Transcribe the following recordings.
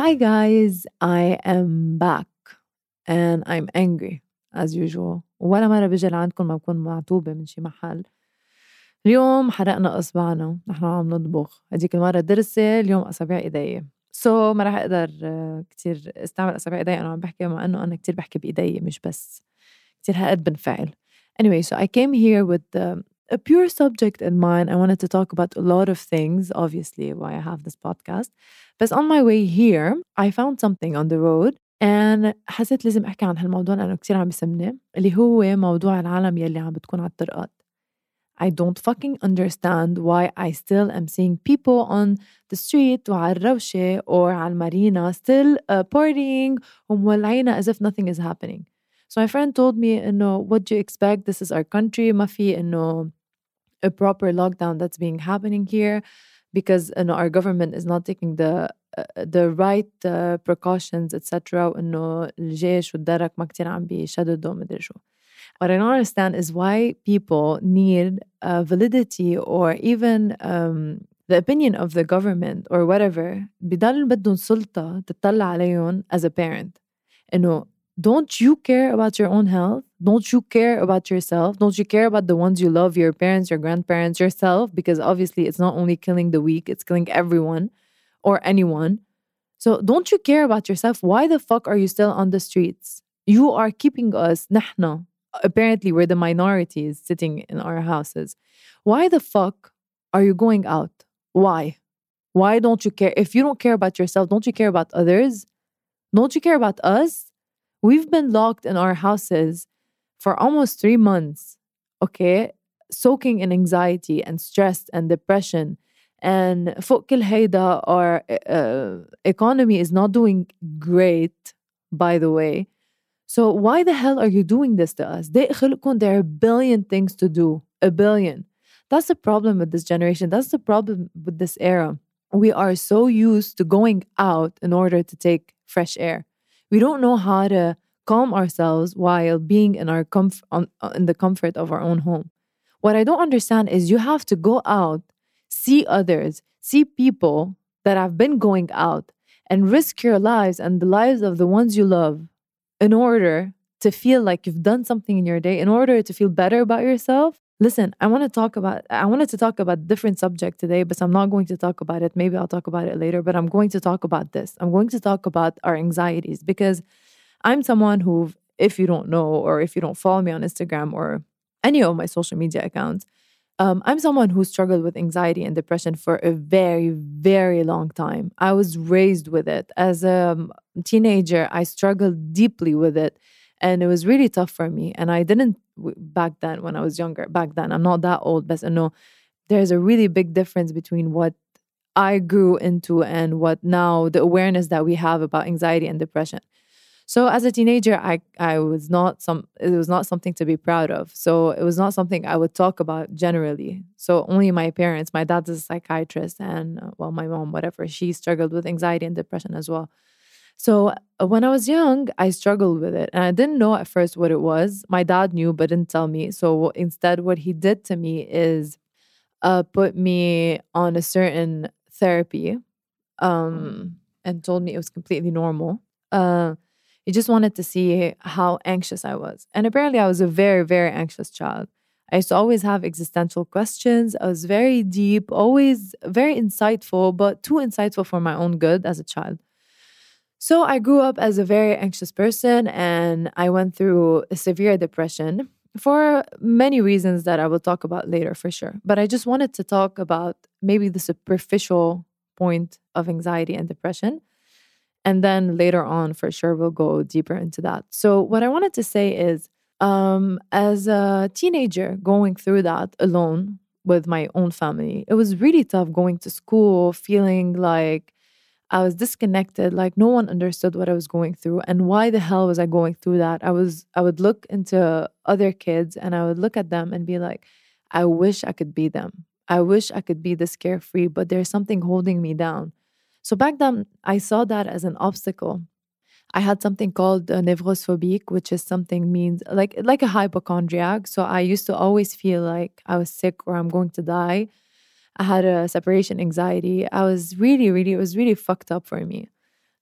Hi guys, I am back and I'm angry as usual. ولا مرة بجي لعندكم ما بكون معتوبة من شي محل. اليوم حرقنا إصبعنا. نحن عم نطبخ. هديك المرة درسي اليوم أصابع إيدي سو so, ما رح أقدر كتير استعمل أصابع إيدي أنا عم بحكي مع إنه أنا كتير بحكي بإيدي مش بس. كتير هاد بنفعل. Anyway so I came here with the, a pure subject in mind I wanted to talk about a lot of things obviously why I have this podcast بس on my way here I found something on the road and حسيت لازم أحكي عن هالموضوع لأنه كتير عم يسمني اللي هو موضوع العالم يلي عم بتكون على الطرقات I don't fucking understand why I still am seeing people on the street وعلى الروشة or على المارينا still uh, partying ومولعينا as if nothing is happening. So my friend told me إنه what do you expect? This is our country ما في إنه a proper lockdown that's being happening here because إنه our government is not taking the uh, the right uh, precautions etc وإنه الجيش والدرك ما كتير عم بيشددوا مدري شو. What I don't understand is why people need uh, validity or even um, the opinion of the government or whatever بضل بدهم سلطة تطلع عليهم as a parent إنه don't you care about your own health don't you care about yourself? Don't you care about the ones you love, your parents, your grandparents, yourself? Because obviously, it's not only killing the weak, it's killing everyone or anyone. So, don't you care about yourself? Why the fuck are you still on the streets? You are keeping us, nahna. Apparently, we're the minorities sitting in our houses. Why the fuck are you going out? Why? Why don't you care? If you don't care about yourself, don't you care about others? Don't you care about us? We've been locked in our houses for almost three months, okay? Soaking in anxiety and stress and depression. And فوق كل هيدا, our uh, economy is not doing great, by the way. So why the hell are you doing this to us? There are a billion things to do. A billion. That's the problem with this generation. That's the problem with this era. We are so used to going out in order to take fresh air. We don't know how to calm ourselves while being in our comf- on, uh, in the comfort of our own home. What I don't understand is you have to go out, see others, see people that have been going out and risk your lives and the lives of the ones you love in order to feel like you've done something in your day, in order to feel better about yourself. Listen, I want to talk about I wanted to talk about different subject today, but I'm not going to talk about it. Maybe I'll talk about it later, but I'm going to talk about this. I'm going to talk about our anxieties because I'm someone who if you don't know or if you don't follow me on Instagram or any of my social media accounts, um, I'm someone who struggled with anxiety and depression for a very, very long time. I was raised with it. As a teenager, I struggled deeply with it. And it was really tough for me. And I didn't back then when I was younger. Back then, I'm not that old, but I know there's a really big difference between what I grew into and what now the awareness that we have about anxiety and depression. So as a teenager, I I was not some it was not something to be proud of. So it was not something I would talk about generally. So only my parents, my dad's a psychiatrist, and uh, well, my mom, whatever, she struggled with anxiety and depression as well. So uh, when I was young, I struggled with it, and I didn't know at first what it was. My dad knew, but didn't tell me. So instead, what he did to me is uh, put me on a certain therapy, um, and told me it was completely normal. Uh, he just wanted to see how anxious I was. And apparently, I was a very, very anxious child. I used to always have existential questions. I was very deep, always very insightful, but too insightful for my own good as a child. So I grew up as a very anxious person and I went through a severe depression for many reasons that I will talk about later for sure. But I just wanted to talk about maybe the superficial point of anxiety and depression and then later on, for sure, we'll go deeper into that. So, what I wanted to say is, um, as a teenager going through that alone with my own family, it was really tough going to school, feeling like I was disconnected, like no one understood what I was going through and why the hell was I going through that? I was I would look into other kids and I would look at them and be like, I wish I could be them. I wish I could be this carefree, but there's something holding me down. So back then, I saw that as an obstacle. I had something called uh, nevrosphobic, which is something means like like a hypochondriac. So I used to always feel like I was sick or I'm going to die. I had a separation anxiety. I was really, really, it was really fucked up for me.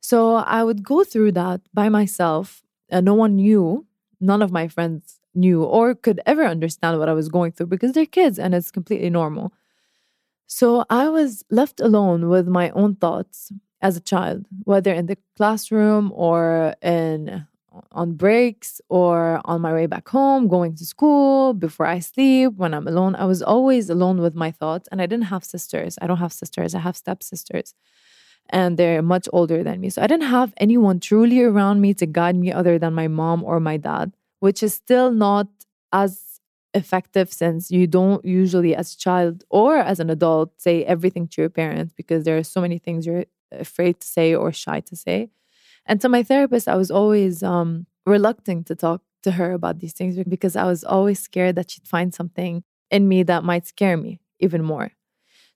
So I would go through that by myself. And no one knew, none of my friends knew or could ever understand what I was going through because they're kids and it's completely normal. So I was left alone with my own thoughts as a child, whether in the classroom or in on breaks or on my way back home, going to school, before I sleep, when I'm alone. I was always alone with my thoughts. And I didn't have sisters. I don't have sisters. I have stepsisters. And they're much older than me. So I didn't have anyone truly around me to guide me other than my mom or my dad, which is still not as effective since you don't usually, as a child or as an adult, say everything to your parents because there are so many things you're afraid to say or shy to say. And to my therapist, I was always um, reluctant to talk to her about these things because I was always scared that she'd find something in me that might scare me even more.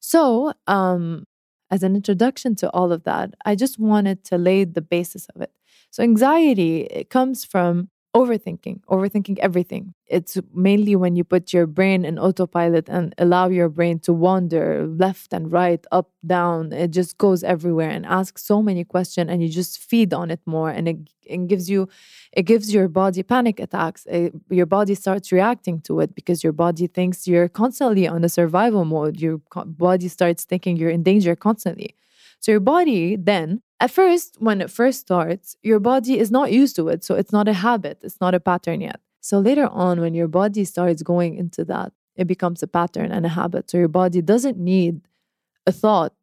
So, um, as an introduction to all of that, I just wanted to lay the basis of it. So, anxiety it comes from overthinking, overthinking everything. It's mainly when you put your brain in autopilot and allow your brain to wander left and right, up, down. It just goes everywhere and asks so many questions, and you just feed on it more, and it, it gives you, it gives your body panic attacks. It, your body starts reacting to it because your body thinks you're constantly on a survival mode. Your body starts thinking you're in danger constantly. So your body then, at first, when it first starts, your body is not used to it. So it's not a habit, it's not a pattern yet. So later on, when your body starts going into that, it becomes a pattern and a habit. So your body doesn't need a thought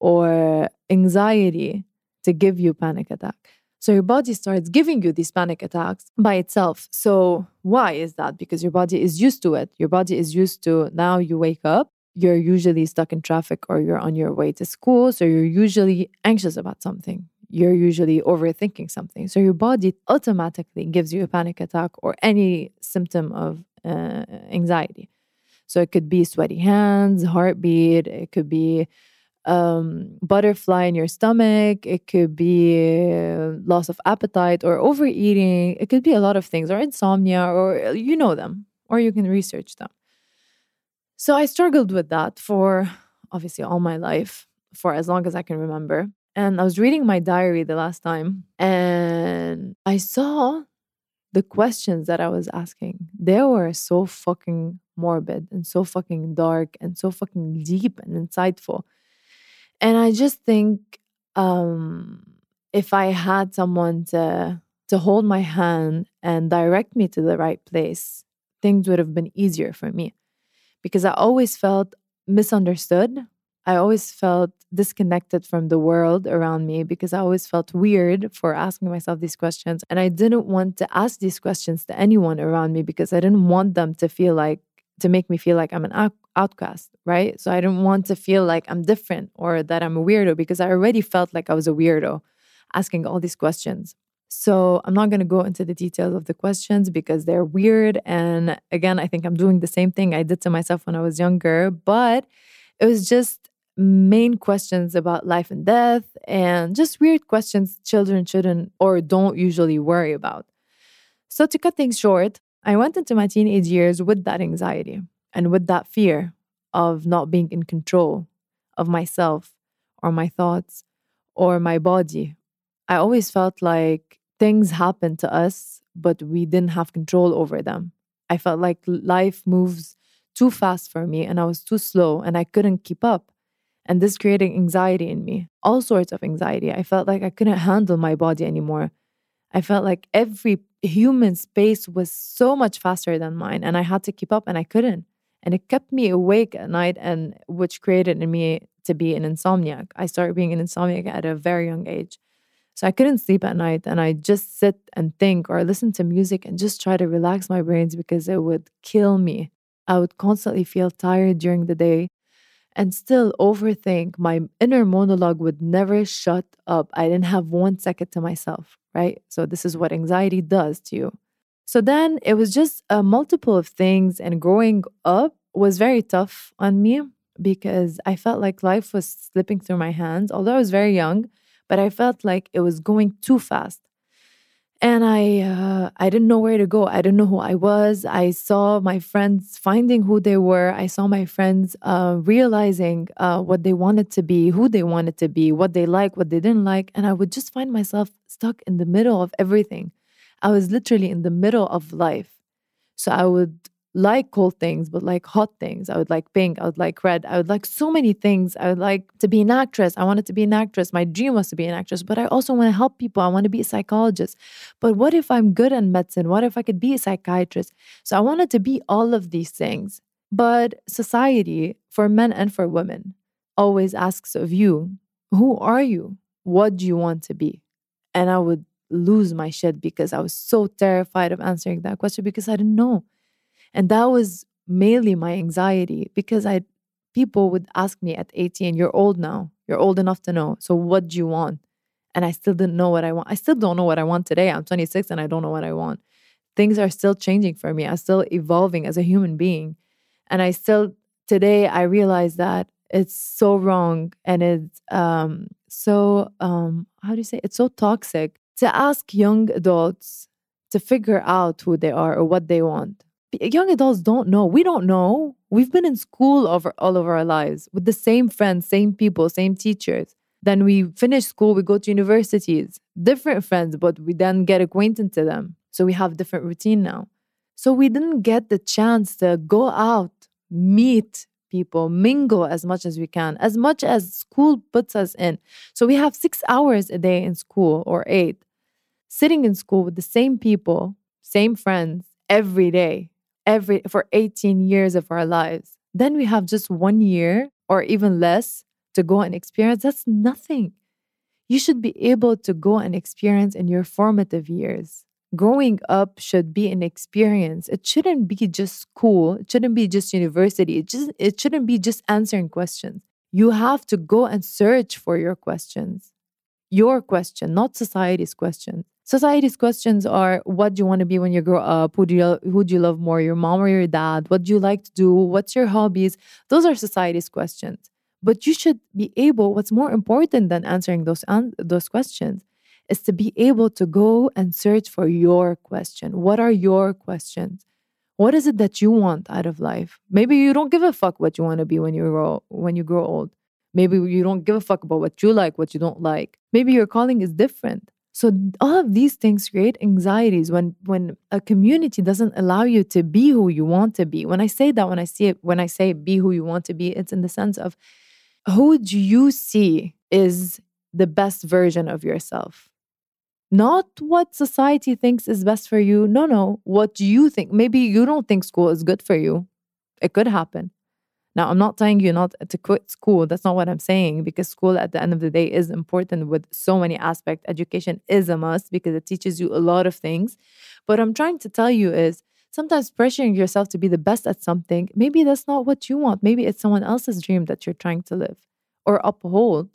or anxiety to give you panic attack. So your body starts giving you these panic attacks by itself. So why is that? Because your body is used to it. Your body is used to now you wake up you're usually stuck in traffic or you're on your way to school. So you're usually anxious about something. You're usually overthinking something. So your body automatically gives you a panic attack or any symptom of uh, anxiety. So it could be sweaty hands, heartbeat, it could be um, butterfly in your stomach, it could be uh, loss of appetite or overeating, it could be a lot of things, or insomnia, or you know them, or you can research them. So I struggled with that for obviously all my life, for as long as I can remember. And I was reading my diary the last time and I saw the questions that I was asking. They were so fucking morbid and so fucking dark and so fucking deep and insightful. And I just think um, if I had someone to to hold my hand and direct me to the right place, things would have been easier for me because I always felt misunderstood. I always felt disconnected from the world around me because I always felt weird for asking myself these questions. And I didn't want to ask these questions to anyone around me because I didn't want them to feel like, to make me feel like I'm an outcast, right? So I didn't want to feel like I'm different or that I'm a weirdo because I already felt like I was a weirdo asking all these questions. So I'm not going to go into the details of the questions because they're weird. And again, I think I'm doing the same thing I did to myself when I was younger, but it was just main questions about life and death and just weird questions children shouldn't or don't usually worry about. So to cut things short, I went into my teenage years with that anxiety and with that fear of not being in control of myself or my thoughts or my body. I always felt like things happened to us, but we didn't have control over them. I felt like life moves too fast for me and I was too slow and I couldn't keep up. And this created anxiety in me, all sorts of anxiety. I felt like I couldn't handle my body anymore. I felt like every human space was so much faster than mine and I had to keep up and I couldn't. And it kept me awake at night and which created in me to be an insomniac. I started being an insomniac at a very young age. So I couldn't sleep at night and I just sit and think or listen to music and just try to relax my brains because it would kill me. I would constantly feel tired during the day and still overthink. My inner monologue would never shut up. I didn't have one second to myself, right? So this is what anxiety does to you. So then it was just a multiple of things and growing up was very tough on me because I felt like life was slipping through my hands. Although I was very young, but I felt like it was going too fast. and I uh, I didn't know where to go. I didn't know who I was. I saw my friends finding who they were. I saw my friends uh, realizing uh, what they wanted to be, who they wanted to be, what they like, what they didn't like, and I would just find myself stuck in the middle of everything. I was literally in the middle of life. So I would like cold things, but like hot things. I would like pink. I would like red. I would like so many things. I would like to be an actress. I wanted to be an actress. My dream was to be an actress, but I also want to help people. I want to be a psychologist. But what if I'm good at medicine? What if I could be a psychiatrist? So I wanted to be all of these things. But society, for men and for women, always asks of you, who are you? What do you want to be? And I would lose my shit because I was so terrified of answering that question because I didn't know. And that was mainly my anxiety because I people would ask me at 18, you're old now. You're old enough to know. So what do you want? And I still didn't know what I want. I still don't know what I want today. I'm 26 and I don't know what I want. Things are still changing for me. I'm still evolving as a human being. And I still today I realize that it's so wrong and it's um so um how do you say it's so toxic to ask young adults to figure out who they are or what they want young adults don't know. We don't know. We've been in school over all of our lives with the same friends, same people, same teachers. Then we finish school, we go to universities, different friends, but we then get acquainted to them. So we have different routine now. So we didn't get the chance to go out, meet people, mingle as much as we can, as much as school puts us in. So we have six hours a day in school or eight, sitting in school with the same people, same friends every day every for 18 years of our lives. Then we have just one year or even less to go and experience. That's nothing. You should be able to go and experience in your formative years. Growing up should be an experience. It shouldn't be just school. It shouldn't be just university. It just it shouldn't be just answering questions. You have to go and search for your questions. Your question, not society's questions. Society's questions are what do you want to be when you grow up? Who do you who do you love more, your mom or your dad? What do you like to do? What's your hobbies? Those are society's questions. But you should be able, what's more important than answering those those questions is to be able to go and search for your question. What are your questions? What is it that you want out of life? Maybe you don't give a fuck what you want to be when you grow when you grow old. Maybe you don't give a fuck about what you like, what you don't like. Maybe your calling is different. So all of these things create anxieties when when a community doesn't allow you to be who you want to be. When I say that, when I see it, when I say be who you want to be, it's in the sense of who do you see is the best version of yourself? Not what society thinks is best for you. No, no. What do you think? Maybe you don't think school is good for you. It could happen. Now, I'm not telling you not to quit school. That's not what I'm saying because school at the end of the day is important with so many aspects. Education is a must because it teaches you a lot of things. But I'm trying to tell you is sometimes pressuring yourself to be the best at something, maybe that's not what you want. Maybe it's someone else's dream that you're trying to live or uphold.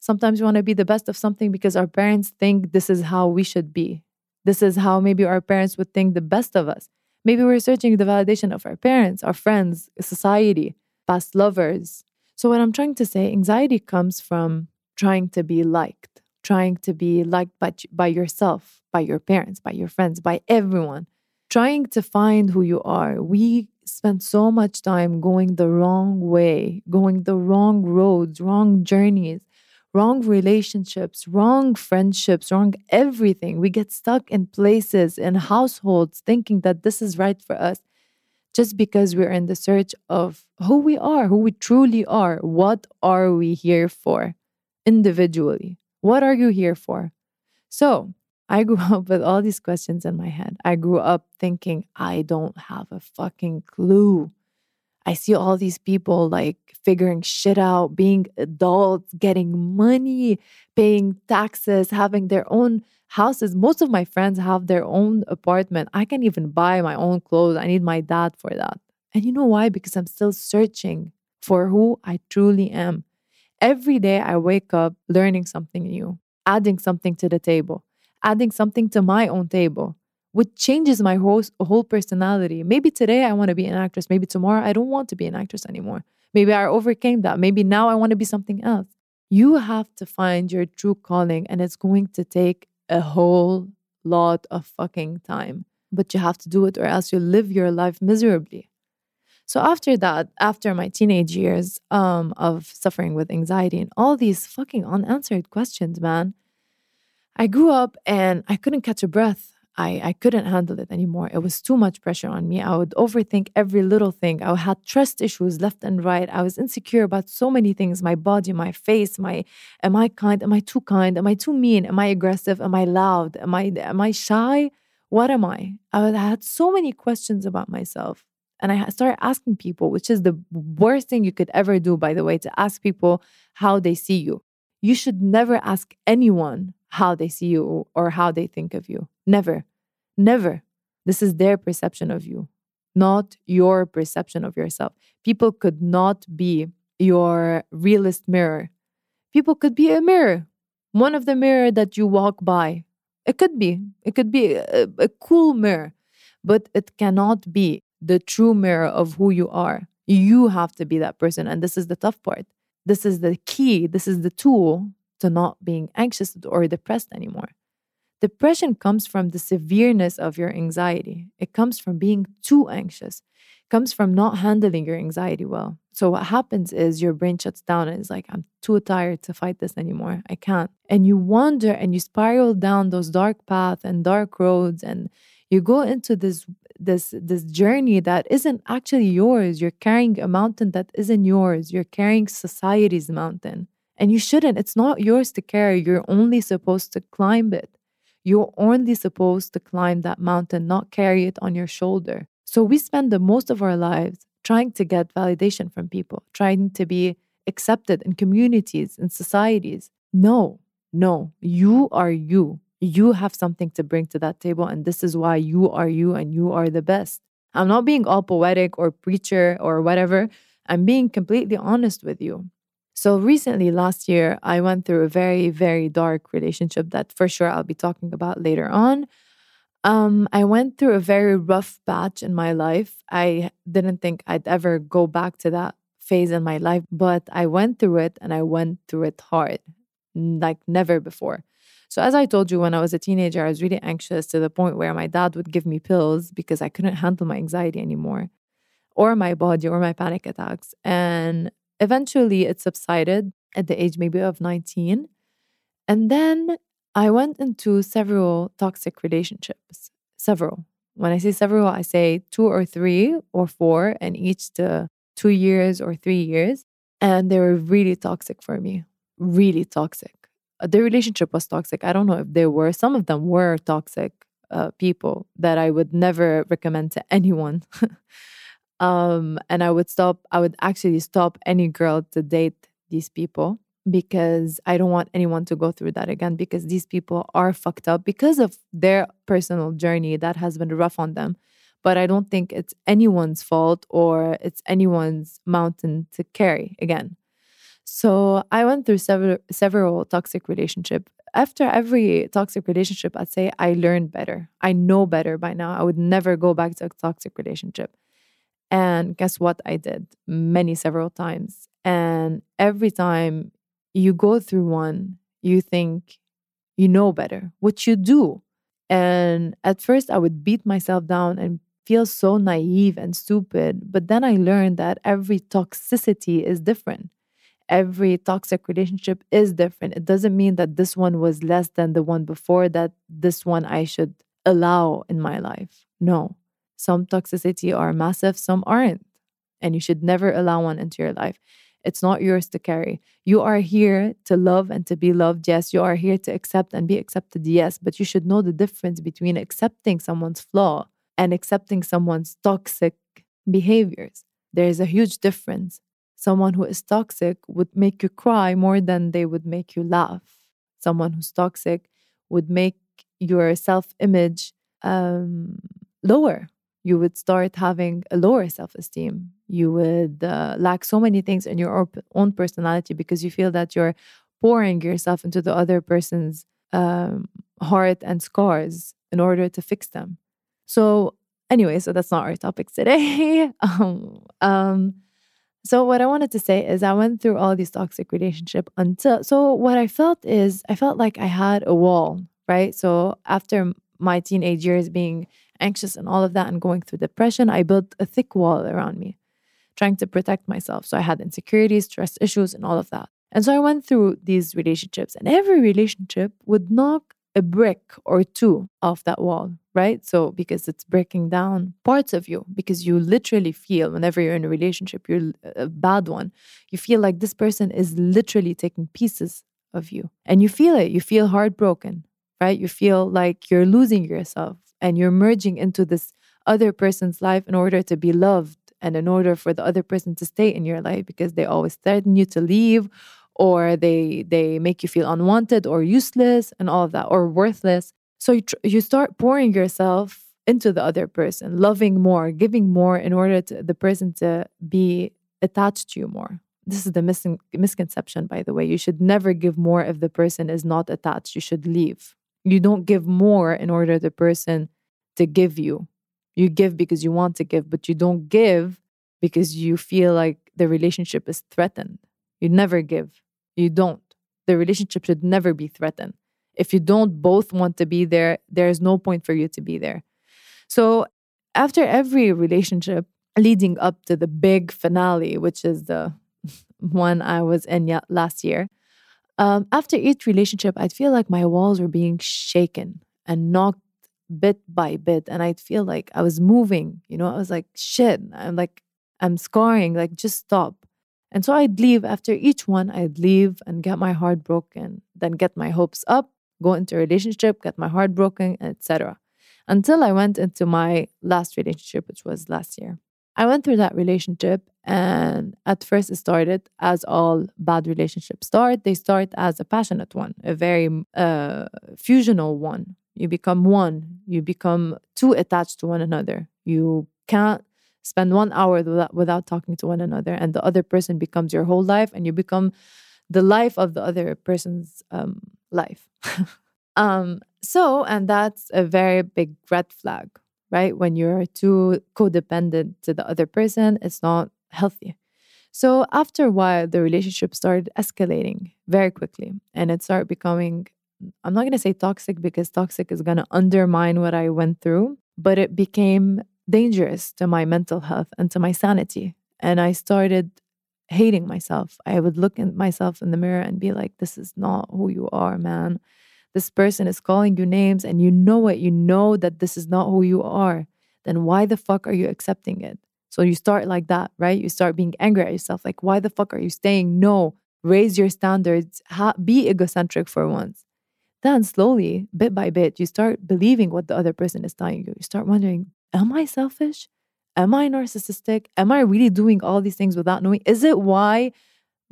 Sometimes we want to be the best of something because our parents think this is how we should be. This is how maybe our parents would think the best of us. Maybe we're searching the validation of our parents, our friends, society, past lovers. So, what I'm trying to say, anxiety comes from trying to be liked, trying to be liked by, by yourself, by your parents, by your friends, by everyone, trying to find who you are. We spend so much time going the wrong way, going the wrong roads, wrong journeys, wrong relationships, wrong friendships, wrong everything. We get stuck in places, in households, thinking that this is right for us just because we're in the search of who we are, who we truly are. What are we here for individually? What are you here for? So, I grew up with all these questions in my head. I grew up thinking, I don't have a fucking clue. I see all these people like figuring shit out, being adults, getting money, paying taxes, having their own houses. Most of my friends have their own apartment. I can't even buy my own clothes. I need my dad for that. And you know why? Because I'm still searching for who I truly am. Every day I wake up learning something new, adding something to the table, adding something to my own table which changes my whole, whole personality. Maybe today I want to be an actress. Maybe tomorrow I don't want to be an actress anymore. Maybe I overcame that. Maybe now I want to be something else. You have to find your true calling, and it's going to take a whole lot of fucking time. But you have to do it or else you live your life miserably. So after that, after my teenage years um, of suffering with anxiety and all these fucking unanswered questions, man, I grew up and I couldn't catch a breath. I, I couldn't handle it anymore. It was too much pressure on me. I would overthink every little thing. I had trust issues left and right. I was insecure about so many things my body, my face, my am I kind? Am I too kind? Am I too mean? Am I aggressive? Am I loud? Am I am I shy? What am I? I had so many questions about myself. And I started asking people, which is the worst thing you could ever do, by the way, to ask people how they see you. You should never ask anyone how they see you or how they think of you. Never, never. This is their perception of you, not your perception of yourself. People could not be your realist mirror. People could be a mirror, one of the mirror that you walk by. It could be. It could be a, a cool mirror, but it cannot be the true mirror of who you are. You have to be that person. And this is the tough part. This is the key. This is the tool to not being anxious or depressed anymore. Depression comes from the severeness of your anxiety. It comes from being too anxious. It comes from not handling your anxiety well. So what happens is your brain shuts down and is like, I'm too tired to fight this anymore. I can't. And you wander and you spiral down those dark paths and dark roads and you go into this this this journey that isn't actually yours. You're carrying a mountain that isn't yours. You're carrying society's mountain. And you shouldn't. It's not yours to carry. You're only supposed to climb it. You're only supposed to climb that mountain, not carry it on your shoulder. So we spend the most of our lives trying to get validation from people, trying to be accepted in communities, in societies. No, no, you are you. You have something to bring to that table, and this is why you are you and you are the best. I'm not being all poetic or preacher or whatever. I'm being completely honest with you. So recently, last year, I went through a very, very dark relationship that for sure I'll be talking about later on. Um, I went through a very rough patch in my life. I didn't think I'd ever go back to that phase in my life, but I went through it and I went through it hard, like never before. So, as I told you, when I was a teenager, I was really anxious to the point where my dad would give me pills because I couldn't handle my anxiety anymore, or my body, or my panic attacks. And Eventually, it subsided at the age maybe of 19. And then I went into several toxic relationships. Several. When I say several, I say two or three or four, and each to two years or three years. And they were really toxic for me. Really toxic. Uh, the relationship was toxic. I don't know if they were. Some of them were toxic uh, people that I would never recommend to anyone. Um, and I would stop, I would actually stop any girl to date these people because I don't want anyone to go through that again because these people are fucked up because of their personal journey that has been rough on them. But I don't think it's anyone's fault or it's anyone's mountain to carry again. So I went through several several toxic relationship. After every toxic relationship, I'd say I learned better. I know better by now. I would never go back to a toxic relationship. And guess what? I did many, several times. And every time you go through one, you think you know better, what you do. And at first, I would beat myself down and feel so naive and stupid. But then I learned that every toxicity is different. Every toxic relationship is different. It doesn't mean that this one was less than the one before, that this one I should allow in my life. No. Some toxicity are massive, some aren't. And you should never allow one into your life. It's not yours to carry. You are here to love and to be loved. Yes, you are here to accept and be accepted. Yes, but you should know the difference between accepting someone's flaw and accepting someone's toxic behaviors. There is a huge difference. Someone who is toxic would make you cry more than they would make you laugh. Someone who's toxic would make your self image um, lower you would start having a lower self esteem. You would uh, lack so many things in your own personality because you feel that you're pouring yourself into the other person's um, heart and scars in order to fix them. So, anyway, so that's not our topic today. um, um, so what I wanted to say is I went through all these toxic relationship until so what I felt is I felt like I had a wall, right? So after my teenage years being anxious and all of that and going through depression, I built a thick wall around me, trying to protect myself. So I had insecurities, trust issues, and all of that. And so I went through these relationships, and every relationship would knock a brick or two off that wall, right? So, because it's breaking down parts of you, because you literally feel whenever you're in a relationship, you're a bad one, you feel like this person is literally taking pieces of you. And you feel it. You feel heartbroken, right? You feel like you're losing yourself and you're merging into this other person's life in order to be loved and in order for the other person to stay in your life because they always threaten you to leave or they they make you feel unwanted or useless and all of that or worthless. So you, tr- you start pouring yourself into the other person loving more giving more in order to the person to be attached to you more. This is the mis- misconception by the way. You should never give more if the person is not attached. You should leave you don't give more in order the person to give you you give because you want to give but you don't give because you feel like the relationship is threatened you never give you don't. The relationship should never be threatened. If you don't both want to be there, there is no point for you to be there. So, after every relationship leading up to the big finale, which is the one I was in last year, um, after each relationship, I'd feel like my walls were being shaken and knocked bit by bit. And I'd feel like I was moving, you know, I was like, shit, I'm like, I'm scarring, like, just stop. And so I'd leave after each one, I'd leave and get my heart broken, then get my hopes up, go into a relationship, get my heart broken, etc. Until I went into my last relationship, which was last year. I went through that relationship, and at first it started as all bad relationships start. They start as a passionate one, a very uh, fusional one. You become one, you become too attached to one another. You can't spend one hour without, without talking to one another and the other person becomes your whole life and you become the life of the other person's um, life um, so and that's a very big red flag right when you're too codependent to the other person it's not healthy so after a while the relationship started escalating very quickly and it started becoming i'm not going to say toxic because toxic is going to undermine what i went through but it became dangerous to my mental health and to my sanity. And I started hating myself. I would look at myself in the mirror and be like, this is not who you are, man. This person is calling you names and you know it. You know that this is not who you are. Then why the fuck are you accepting it? So you start like that, right? You start being angry at yourself. Like, why the fuck are you staying? No, raise your standards. Ha- be egocentric for once. Then slowly, bit by bit, you start believing what the other person is telling you. You start wondering, am I selfish? Am I narcissistic? Am I really doing all these things without knowing? Is it why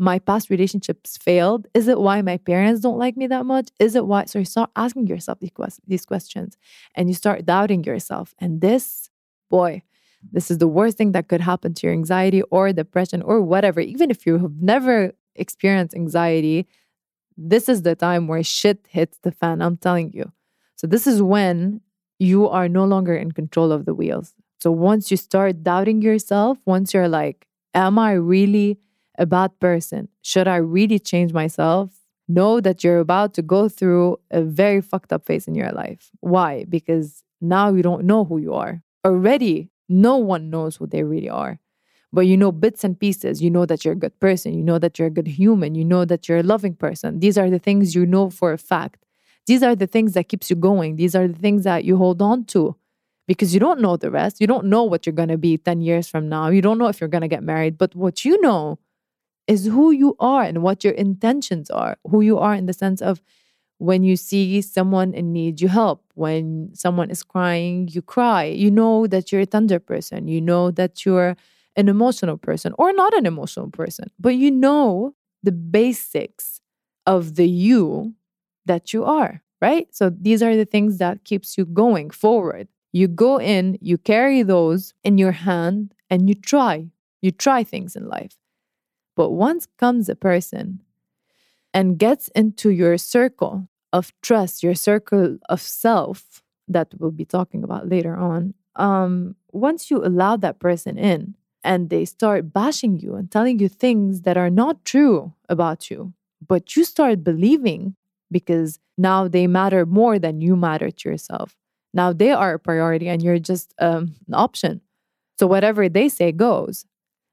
my past relationships failed? Is it why my parents don't like me that much? Is it why? So you start asking yourself these, questions and you start doubting yourself. And this, boy, this is the worst thing that could happen to your anxiety or depression or whatever. Even if you have never experienced anxiety, this is the time where shit hits the fan. I'm telling you. So, this is when you are no longer in control of the wheels. So once you start doubting yourself, once you're like, am I really a bad person? Should I really change myself? Know that you're about to go through a very fucked up phase in your life. Why? Because now you don't know who you are. Already, no one knows who they really are. But you know bits and pieces. You know that you're a good person. You know that you're a good human. You know that you're a loving person. These are the things you know for a fact. These are the things that keeps you going. These are the things that you hold on to because you don't know the rest. You don't know what you're going to be 10 years from now. You don't know if you're going to get married, but what you know is who you are and what your intentions are. Who you are in the sense of when you see someone in need, you help. When someone is crying, you cry. You know that you're a tender person. You know that you're an emotional person or not an emotional person, but you know the basics of the you that you are, right? So these are the things that keeps you going forward. You go in, you carry those in your hand and you try. You try things in life. But once comes a person and gets into your circle of trust, your circle of self that we'll be talking about later on, um, once you allow that person in and they start bashing you and telling you things that are not true about you, but you start believing because now they matter more than you matter to yourself. Now they are a priority and you're just um, an option. So whatever they say goes.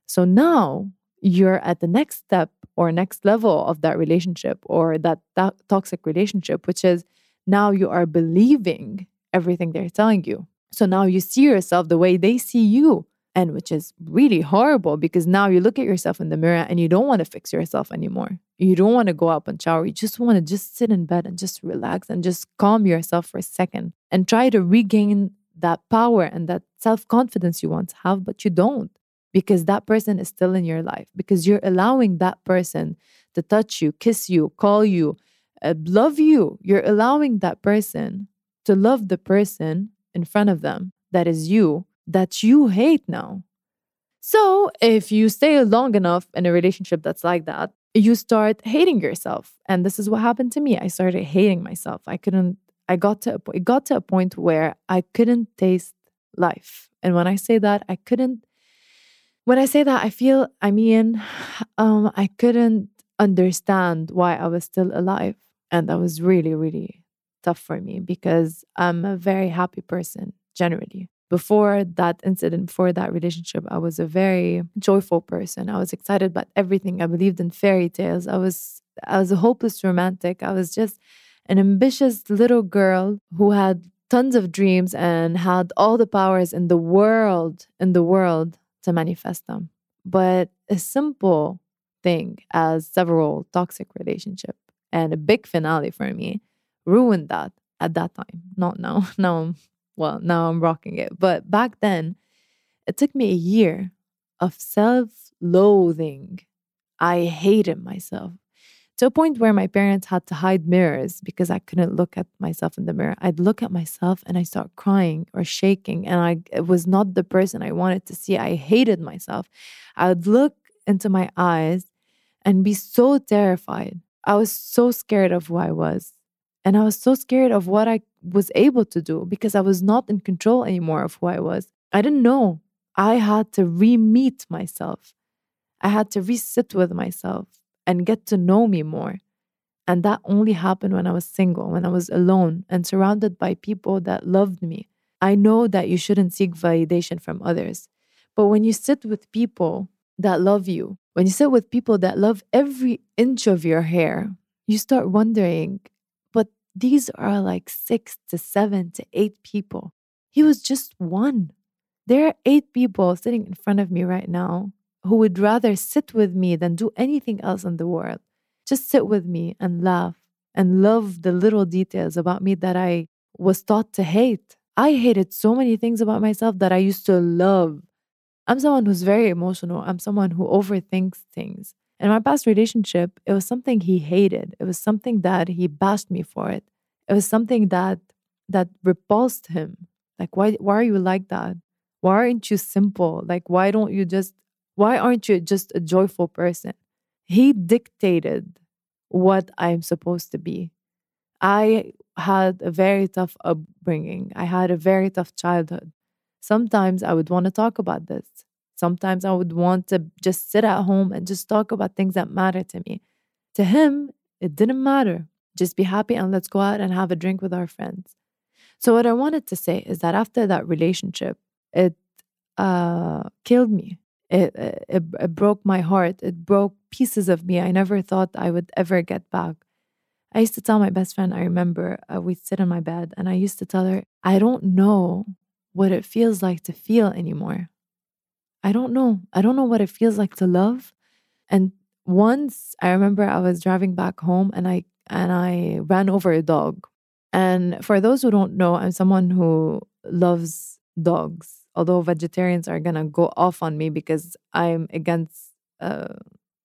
So now you're at the next step or next level of that relationship or that, that toxic relationship, which is now you are believing everything they're telling you. So now you see yourself the way they see you and which is really horrible because now you look at yourself in the mirror and you don't want to fix yourself anymore. You don't want to go up and shower. You just want to just sit in bed and just relax and just calm yourself for a second and try to regain that power and that self confidence you once have, but you don't because that person is still in your life because you're allowing that person to touch you, kiss you, call you, uh, love you. You're allowing that person to love the person in front of them that is you that you hate now. So, if you stay long enough in a relationship that's like that, you start hating yourself. And this is what happened to me. I started hating myself. I couldn't, I got to, a, it got to a point where I couldn't taste life. And when I say that, I couldn't, when I say that, I feel, I mean, um, I couldn't understand why I was still alive. And that was really, really tough for me because I'm a very happy person generally before that incident, before that relationship, I was a very joyful person. I was excited about everything. I believed in fairy tales. I was I was a hopeless romantic. I was just an ambitious little girl who had tons of dreams and had all the powers in the world in the world to manifest them. But a simple thing as several toxic relationship and a big finale for me ruined that at that time. Not now. Now I'm well, now I'm rocking it. But back then, it took me a year of self loathing. I hated myself to a point where my parents had to hide mirrors because I couldn't look at myself in the mirror. I'd look at myself and I start crying or shaking, and I was not the person I wanted to see. I hated myself. I would look into my eyes and be so terrified. I was so scared of who I was. And I was so scared of what I was able to do because I was not in control anymore of who I was. I didn't know. I had to re meet myself. I had to re sit with myself and get to know me more. And that only happened when I was single, when I was alone and surrounded by people that loved me. I know that you shouldn't seek validation from others. But when you sit with people that love you, when you sit with people that love every inch of your hair, you start wondering but these are like six to seven to eight people. He was just one. There are eight people sitting in front of me right now who would rather sit with me than do anything else in the world. Just sit with me and laugh and love the little details about me that I was taught to hate. I hated so many things about myself that I used to love. I'm someone who's very emotional. I'm someone who overthinks things. In my past relationship, it was something he hated. It was something that he bashed me for it. It was something that that repulsed him. Like why why are you like that? Why aren't you simple? Like why don't you just why aren't you just a joyful person? He dictated what I'm supposed to be. I had a very tough upbringing. I had a very tough childhood. Sometimes I would want to talk about this. Sometimes I would want to just sit at home and just talk about things that matter to me. To him, it didn't matter. Just be happy and let's go out and have a drink with our friends. So, what I wanted to say is that after that relationship, it uh, killed me. It, it, it broke my heart. It broke pieces of me I never thought I would ever get back. I used to tell my best friend, I remember uh, we'd sit on my bed and I used to tell her, I don't know what it feels like to feel anymore. I don't know. I don't know what it feels like to love. And once I remember I was driving back home and I and I ran over a dog. And for those who don't know, I'm someone who loves dogs. Although vegetarians are gonna go off on me because I'm against uh,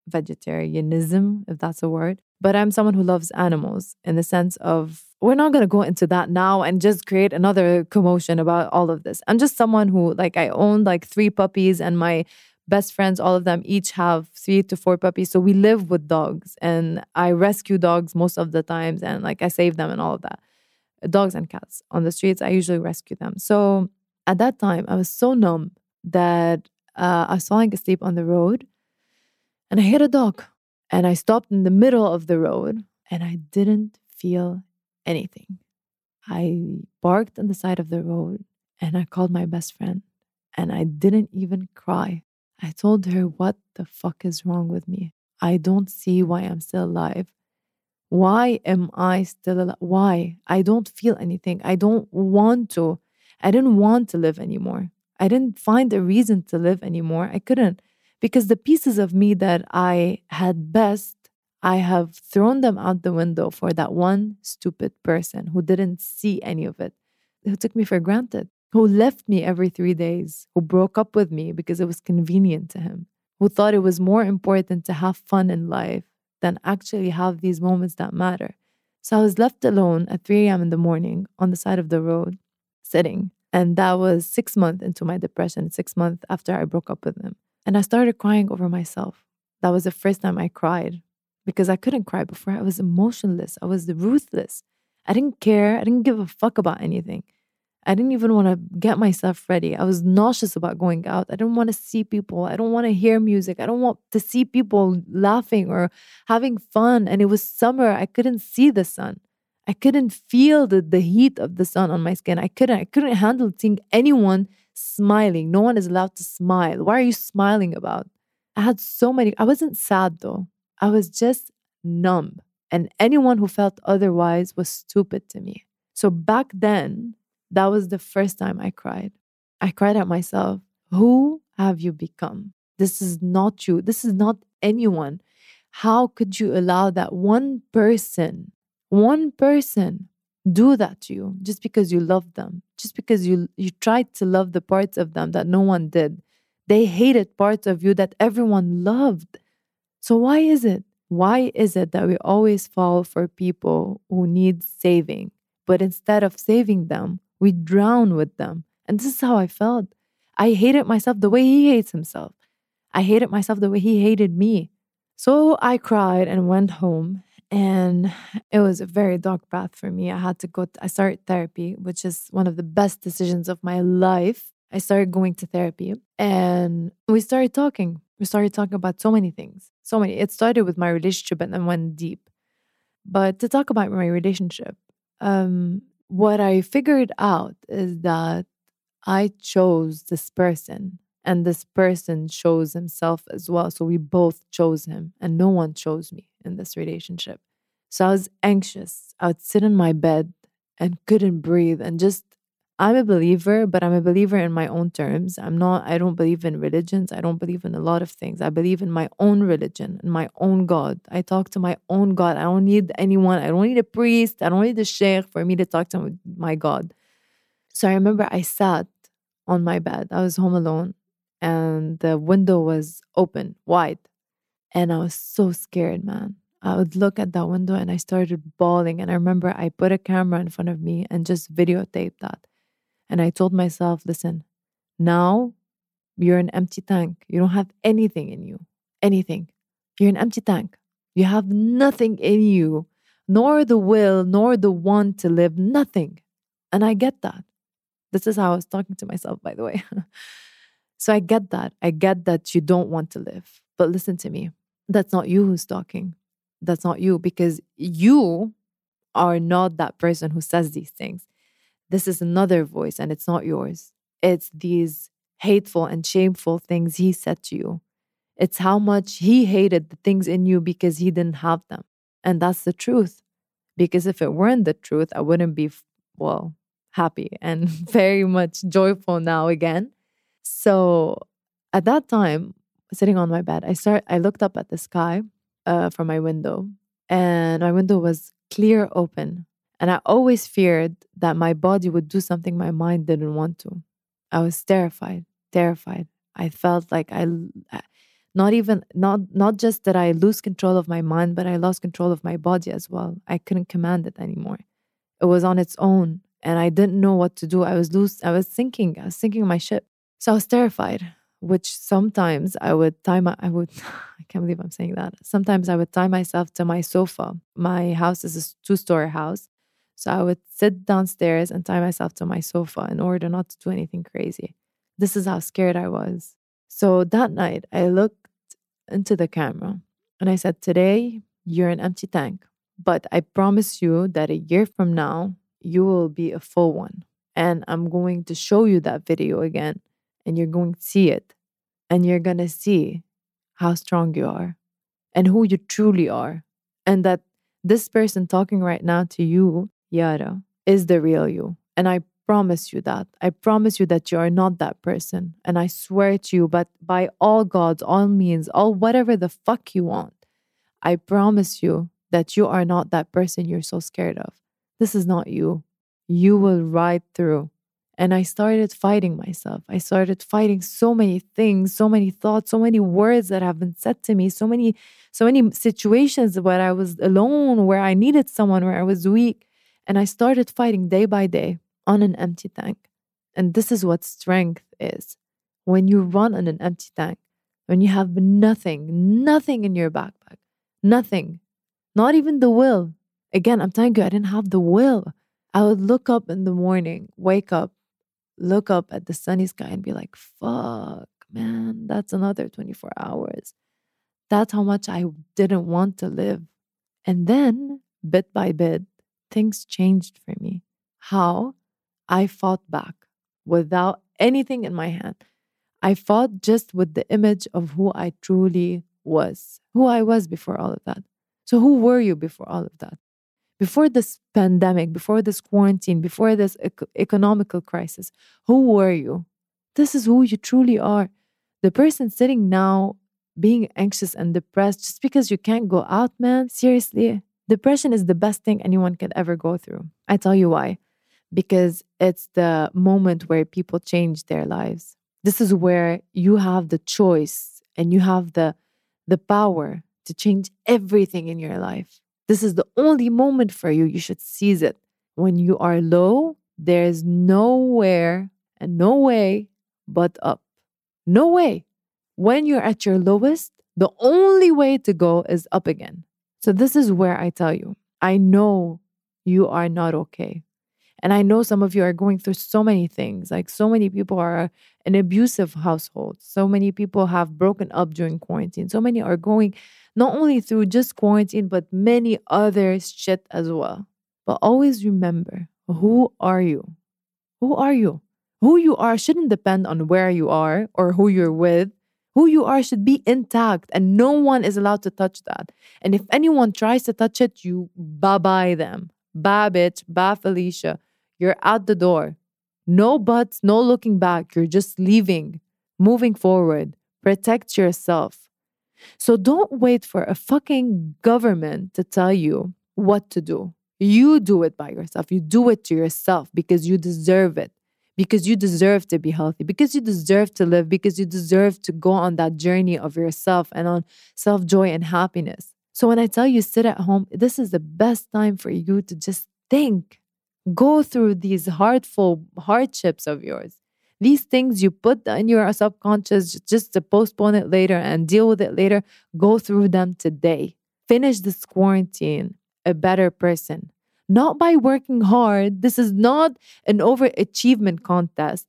vegetarianism, if that's a word. But I'm someone who loves animals in the sense of we're not gonna go into that now and just create another commotion about all of this. I'm just someone who like I own like three puppies and my best friends, all of them each have three to four puppies. So we live with dogs and I rescue dogs most of the times and like I save them and all of that. Dogs and cats on the streets, I usually rescue them. So at that time, I was so numb that uh, I was falling asleep on the road and I hit a dog and I stopped in the middle of the road and I didn't feel anything. I parked on the side of the road and I called my best friend and I didn't even cry. I told her, What the fuck is wrong with me? I don't see why I'm still alive. Why am I still alive? Why? I don't feel anything. I don't want to. I didn't want to live anymore. I didn't find a reason to live anymore. I couldn't because the pieces of me that I had best, I have thrown them out the window for that one stupid person who didn't see any of it, who took me for granted, who left me every three days, who broke up with me because it was convenient to him, who thought it was more important to have fun in life than actually have these moments that matter. So I was left alone at 3 a.m. in the morning on the side of the road, sitting. And that was six months into my depression, six months after I broke up with him. And I started crying over myself. That was the first time I cried because I couldn't cry before. I was emotionless. I was ruthless. I didn't care. I didn't give a fuck about anything. I didn't even want to get myself ready. I was nauseous about going out. I didn't want to see people. I don't want to hear music. I don't want to see people laughing or having fun. And it was summer. I couldn't see the sun. I couldn't feel the, the heat of the sun on my skin. I couldn't. I couldn't handle seeing anyone smiling. No one is allowed to smile. Why are you smiling about? I had so many. I wasn't sad though. I was just numb. And anyone who felt otherwise was stupid to me. So back then, that was the first time I cried. I cried at myself. Who have you become? This is not you. This is not anyone. How could you allow that one person, one person, do that to you just because you love them, just because you you tried to love the parts of them that no one did. They hated parts of you that everyone loved. So why is it? Why is it that we always fall for people who need saving, but instead of saving them, we drown with them? And this is how I felt. I hated myself the way he hates himself. I hated myself the way he hated me. So I cried and went home and it was a very dark path for me. I had to go, I started therapy, which is one of the best decisions of my life. I started going to therapy and we started talking. We started talking about so many things. So many. It started with my relationship and then went deep. But to talk about my relationship, um, what I figured out is that I chose this person and this person chose himself as well. So we both chose him and no one chose me in this relationship. So I was anxious. I would sit in my bed and couldn't breathe and just I'm a believer, but I'm a believer in my own terms. I'm not, I don't believe in religions. I don't believe in a lot of things. I believe in my own religion, in my own God. I talk to my own God. I don't need anyone. I don't need a priest. I don't need a sheikh for me to talk to my God. So I remember I sat on my bed. I was home alone and the window was open, wide. And I was so scared, man. I would look at that window and I started bawling. And I remember I put a camera in front of me and just videotaped that. And I told myself, listen, now you're an empty tank. You don't have anything in you. Anything. You're an empty tank. You have nothing in you, nor the will, nor the want to live, nothing. And I get that. This is how I was talking to myself, by the way. so I get that. I get that you don't want to live. But listen to me. That's not you who's talking that's not you because you are not that person who says these things. This is another voice and it's not yours. It's these hateful and shameful things he said to you. It's how much he hated the things in you because he didn't have them. And that's the truth. Because if it weren't the truth, I wouldn't be, well, happy and very much joyful now again. So at that time, sitting on my bed, I start I looked up at the sky uh, from my window, and my window was clear open. And I always feared that my body would do something my mind didn't want to. I was terrified, terrified. I felt like I, not even not not just that I lose control of my mind, but I lost control of my body as well. I couldn't command it anymore. It was on its own, and I didn't know what to do. I was loose. I was sinking. I was sinking my ship. So I was terrified which sometimes I would tie my, I would, I can't believe I'm saying that. Sometimes I would tie myself to my sofa. My house is a two story house. So I would sit downstairs and tie myself to my sofa in order not to do anything crazy. This is how scared I was. So that night, I looked into the camera and I said, Today, you're an empty tank. But I promise you that a year from now, you will be a full one. And I'm going to show you that video again, and you're going to see it. And you're going to see how strong you are and who you truly are. And that this person talking right now to you, Yara, is the real you. And I promise you that. I promise you that you are not that person. And I swear to you, but by all gods, all means, all whatever the fuck you want, I promise you that you are not that person you're so scared of. This is not you. You will ride through. And I started fighting myself. I started fighting so many things, so many thoughts, so many words that have been said to me, so many, so many situations where I was alone, where I needed someone, where I was weak. And I started fighting day by day on an empty tank. And this is what strength is. When you run on an empty tank, when you have nothing, nothing in your backpack, nothing, not even the will. Again, I'm telling you, I didn't have the will. I would look up in the morning, wake up, look up at the sunny sky and be like, fuck, man, that's another 24 hours. That's how much I didn't want to live. And then, bit by bit, things changed for me. How? I fought back without anything in my hand. I fought just with the image of who I truly was, who I was before all of that. So, who were you before all of that? Before this pandemic, before this quarantine, before this ec- economical crisis, who were you? This is who you truly are. The person sitting now being anxious and depressed just because you can't go out, man, seriously, depression is the best thing anyone can ever go through. I tell you why because it's the moment where people change their lives. This is where you have the choice and you have the the power to change everything in your life. This is the only moment for you. You should seize it. When you are low, there is nowhere and no way but up. No way. When you're at your lowest, the only way to go is up again. So, this is where I tell you I know you are not okay. And I know some of you are going through so many things. Like so many people are in abusive households. So many people have broken up during quarantine. So many are going not only through just quarantine, but many other shit as well. But always remember who are you? Who are you? Who you are shouldn't depend on where you are or who you're with. Who you are should be intact, and no one is allowed to touch that. And if anyone tries to touch it, you bye bye them. Bye, bitch. Bye, Felicia. You're out the door. No buts, no looking back. You're just leaving, moving forward. Protect yourself. So don't wait for a fucking government to tell you what to do. You do it by yourself. You do it to yourself because you deserve it. Because you deserve to be healthy, because you deserve to live, because you deserve to go on that journey of yourself and on self joy and happiness. So, when I tell you sit at home, this is the best time for you to just think Go through these heartful hardships of yours. These things you put in your subconscious just to postpone it later and deal with it later, go through them today. Finish this quarantine a better person. Not by working hard. This is not an overachievement contest.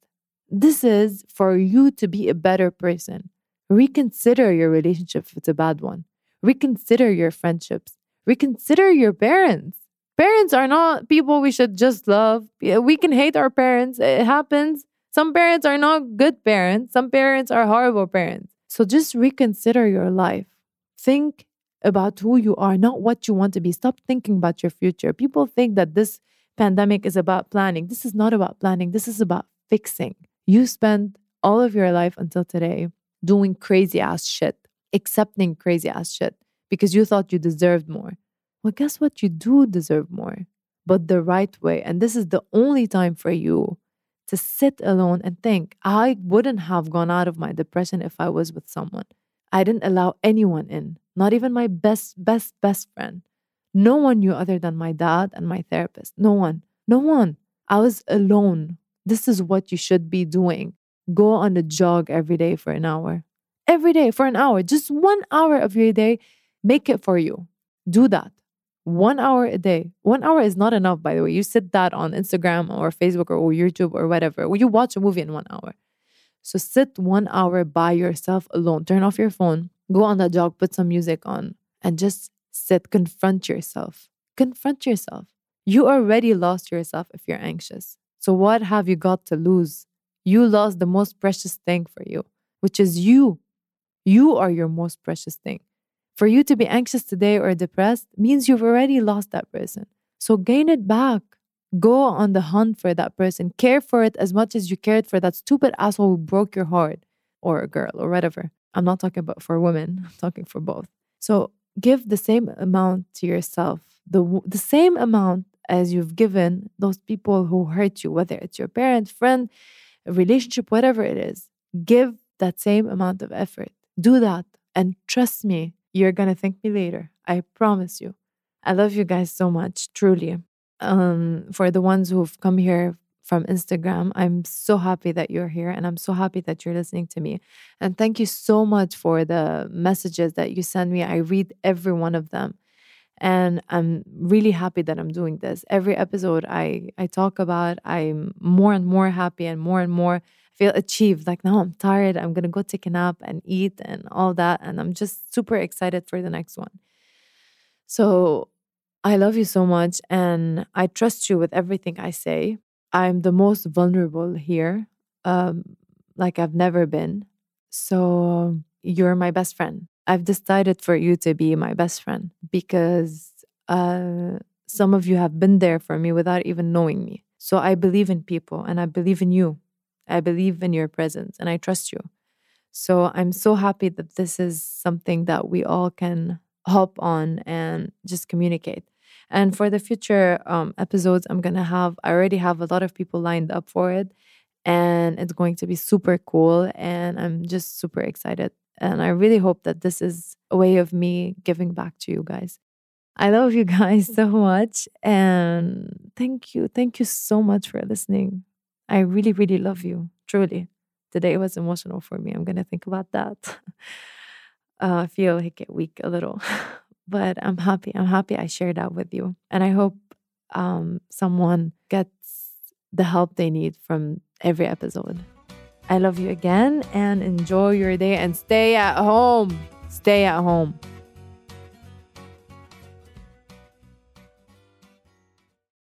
This is for you to be a better person. Reconsider your relationship if it's a bad one. Reconsider your friendships. Reconsider your parents. Parents are not people we should just love. We can hate our parents. It happens. Some parents are not good parents. Some parents are horrible parents. So just reconsider your life. Think about who you are, not what you want to be. Stop thinking about your future. People think that this pandemic is about planning. This is not about planning. This is about fixing. You spent all of your life until today doing crazy ass shit, accepting crazy ass shit because you thought you deserved more well, guess what? You do deserve more, but the right way. And this is the only time for you to sit alone and think. I wouldn't have gone out of my depression if I was with someone. I didn't allow anyone in, not even my best, best, best friend. No one knew other than my dad and my therapist. No one. No one. I was alone. This is what you should be doing. Go on a jog every day for an hour. Every day for an hour. Just one hour of your day. Make it for you. Do that one hour a day. One hour is not enough, by the way. You sit that on Instagram or Facebook or YouTube or whatever. You watch a movie in one hour. So sit one hour by yourself alone. Turn off your phone, go on the jog, put some music on, and just sit, confront yourself. Confront yourself. You already lost yourself if you're anxious. So, what have you got to lose? You lost the most precious thing for you, which is you. You are your most precious thing. For you to be anxious today or depressed means you've already lost that person. So, gain it back. Go on the hunt for that person. Care for it as much as you cared for that stupid asshole who broke your heart or a girl or whatever. I'm not talking about for women, I'm talking for both. So, give the same amount to yourself, the, the same amount as you've given those people who hurt you, whether it's your parent, friend, relationship, whatever it is. Give that same amount of effort. Do that. And trust me, you're to thank me later. I promise you. I love you guys so much, truly. Um, for the ones who've come here from Instagram. I'm so happy that you're here and I'm so happy that you're listening to me. And thank you so much for the messages that you send me. I read every one of them. And I'm really happy that I'm doing this. Every episode I I talk about, I'm more and more happy and more and more feel achieved. Like now I'm tired. I'm gonna go take a nap and eat and all that. And I'm just super excited for the next one. So I love you so much and I trust you with everything I say. I'm the most vulnerable here, um, like I've never been. So you're my best friend. I've decided for you to be my best friend because uh, some of you have been there for me without even knowing me. So I believe in people and I believe in you. I believe in your presence and I trust you. So I'm so happy that this is something that we all can hop on and just communicate. And for the future um, episodes, I'm gonna have I already have a lot of people lined up for it, and it's going to be super cool. And I'm just super excited. And I really hope that this is a way of me giving back to you guys. I love you guys so much. And thank you. Thank you so much for listening. I really, really love you. Truly. Today was emotional for me. I'm going to think about that. uh, I feel like weak a little. but I'm happy. I'm happy I shared that with you. And I hope um, someone gets the help they need from every episode. I love you again and enjoy your day and stay at home. Stay at home.